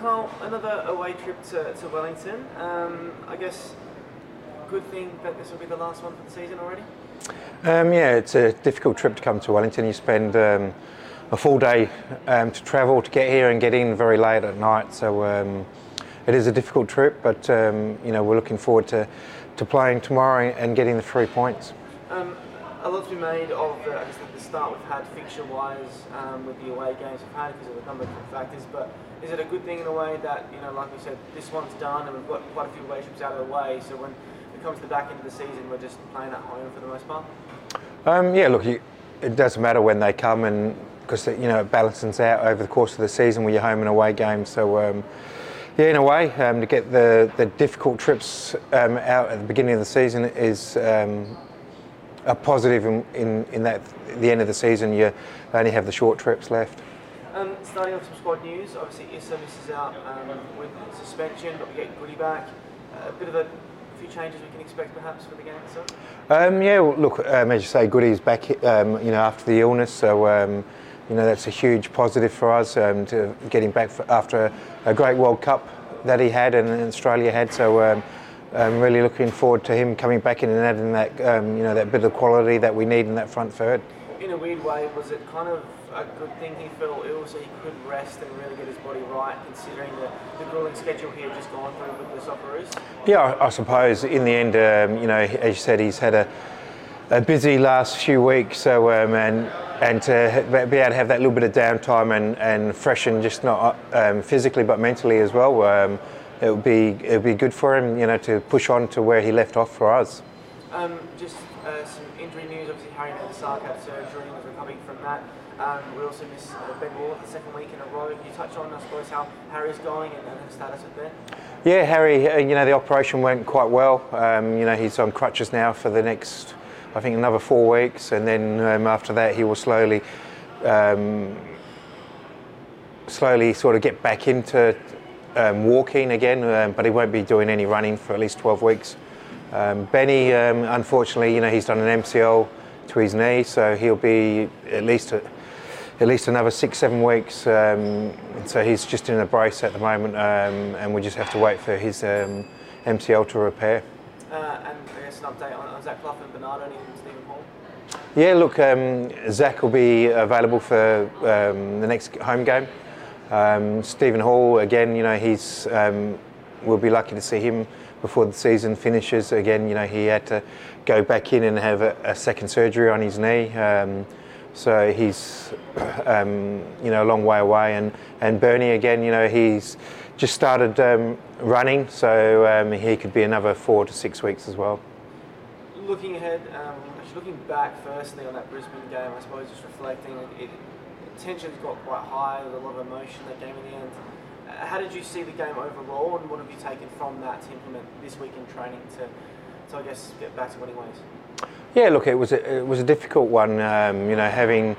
Carl, another away trip to, to Wellington. Um, I guess good thing that this will be the last one for the season already. Um, yeah, it's a difficult trip to come to Wellington. You spend um, a full day um, to travel to get here and get in very late at night. So um, it is a difficult trip, but um, you know we're looking forward to, to playing tomorrow and getting the three points. Um, a lot's been made of the, I guess, the start we've had fixture-wise um, with the away games we've had because of a number of factors. But is it a good thing in a way that you know, like we said, this one's done and we've got quite a few away trips out of the way. So when it comes to the back end of the season, we're just playing at home for the most part. Um, yeah, look, you, it doesn't matter when they come, and because you know it balances out over the course of the season with your home and away games. So. Um, yeah, in a way, um, to get the, the difficult trips um, out at the beginning of the season is um, a positive in, in, in that the end of the season you only have the short trips left. Um, starting off some squad news, obviously Issa misses out um, with suspension, but we get Goody back. Uh, a bit of a few changes we can expect perhaps for the game itself. Um, yeah, look, um, as you say, Goody's back, um, you know, after the illness, so um, you know that's a huge positive for us um, to get him back after a, a, great World Cup that he had and Australia had. So I'm really looking forward to him coming back in and adding that, you know, that bit of quality that we need in that front third. In a weird way, was it kind of a good thing he fell ill so he could rest and really get his body right, considering the, the grueling schedule he had just gone through with the Socceroos? Yeah, I, I suppose in the end, um, you know, as you said, he's had a, a busy last few weeks, so um, and and to be able to have that little bit of downtime and, and freshen just not um, physically but mentally as well, um, it would be it would be good for him, you know, to push on to where he left off for us. Um, just uh, some injury news. Obviously, Harry Medesak had surgery and was recovering from that. Um, we also missed uh, Ben Wall the second week in a row. Can you touch on, I suppose, how Harry's going and, and the status of Ben? Yeah, Harry, uh, you know, the operation went quite well. Um, you know, he's on crutches now for the next, I think, another four weeks. And then um, after that, he will slowly, um, slowly sort of get back into um, walking again, um, but he won't be doing any running for at least 12 weeks. Benny, unfortunately, you know, he's done an MCL to his knee, so he'll be at least a, at least another six, seven weeks. Um, so he's just in a brace at the moment, um, and we just have to wait for his um, MCL to repair. Uh, and I guess an update on, on Zach Clough and Bernardo and Stephen Hall. Yeah, look, um, Zach will be available for um, the next home game. Um, Stephen Hall, again, you know, he's we'll be lucky to see him before the season finishes. Again, you know, he had to go back in and have a, a second surgery on his knee. Um, so he's, um, you know, a long way away. And, and Bernie, again, you know, he's just started um, running, so um, he could be another four to six weeks as well. Looking ahead, um, actually looking back firstly on that Brisbane game, I suppose just reflecting, it, it, tensions got quite high, with a lot of emotion that game in the end. How did you see the game overall, and what have you taken from that to implement this week in training to, to I guess, get back to winning ways? Yeah, look, it was a, it was a difficult one. Um, you know, having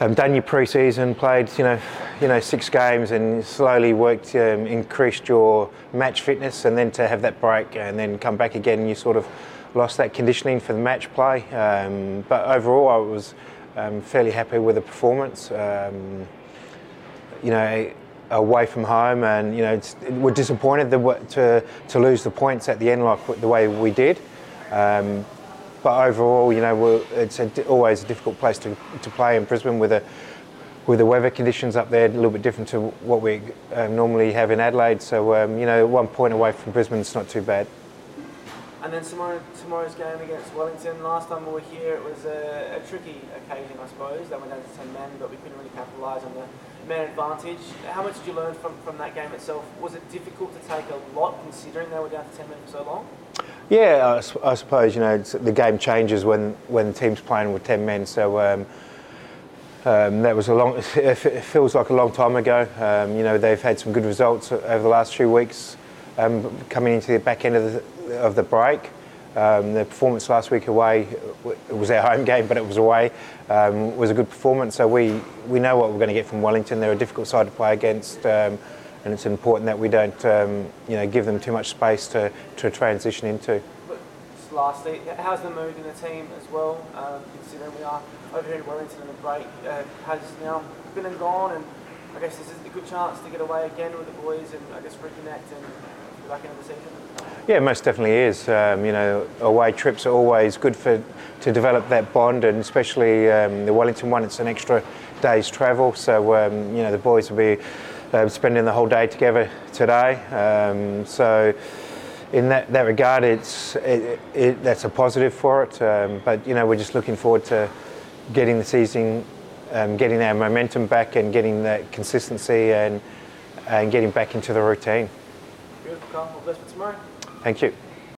um, done your pre-season, played you know, you know six games, and slowly worked, um, increased your match fitness, and then to have that break and then come back again, you sort of lost that conditioning for the match play. Um, but overall, I was um, fairly happy with the performance. Um, you know away from home, and you know we're disappointed to to lose the points at the end like the way we did. Um, but overall, you know, it's a, always a difficult place to, to play in Brisbane with a with the weather conditions up there a little bit different to what we um, normally have in Adelaide. So um, you know, one point away from Brisbane is not too bad. And then tomorrow, tomorrow's game against Wellington. Last time we were here, it was a, a tricky occasion, I suppose. They went down to ten men, but we couldn't really capitalise on the man advantage. How much did you learn from, from that game itself? Was it difficult to take a lot, considering they were down to ten men for so long? Yeah, I, I suppose you know the game changes when when team's playing with ten men. So um, um, that was a long. It feels like a long time ago. Um, you know they've had some good results over the last few weeks, um, coming into the back end of the, of the break. Um, the performance last week away, it was our home game, but it was away, um, was a good performance. So we, we know what we're going to get from Wellington. They're a difficult side to play against and it's important that we don't, um, you know, give them too much space to, to transition into. But lastly, how's the mood in the team as well? Um, considering we are over here in Wellington and the break uh, has now been and gone, and I guess this is a good chance to get away again with the boys and I guess reconnect and back into the season. Yeah, most definitely is. Um, you know, away trips are always good for to develop that bond, and especially um, the Wellington one. It's an extra day's travel, so um, you know the boys will be uh, spending the whole day together today. Um, so in that, that regard, it's it, it, that's a positive for it. Um, but you know, we're just looking forward to getting the season, um, getting our momentum back, and getting that consistency, and and getting back into the routine. Carl. All the best for tomorrow. Thank you.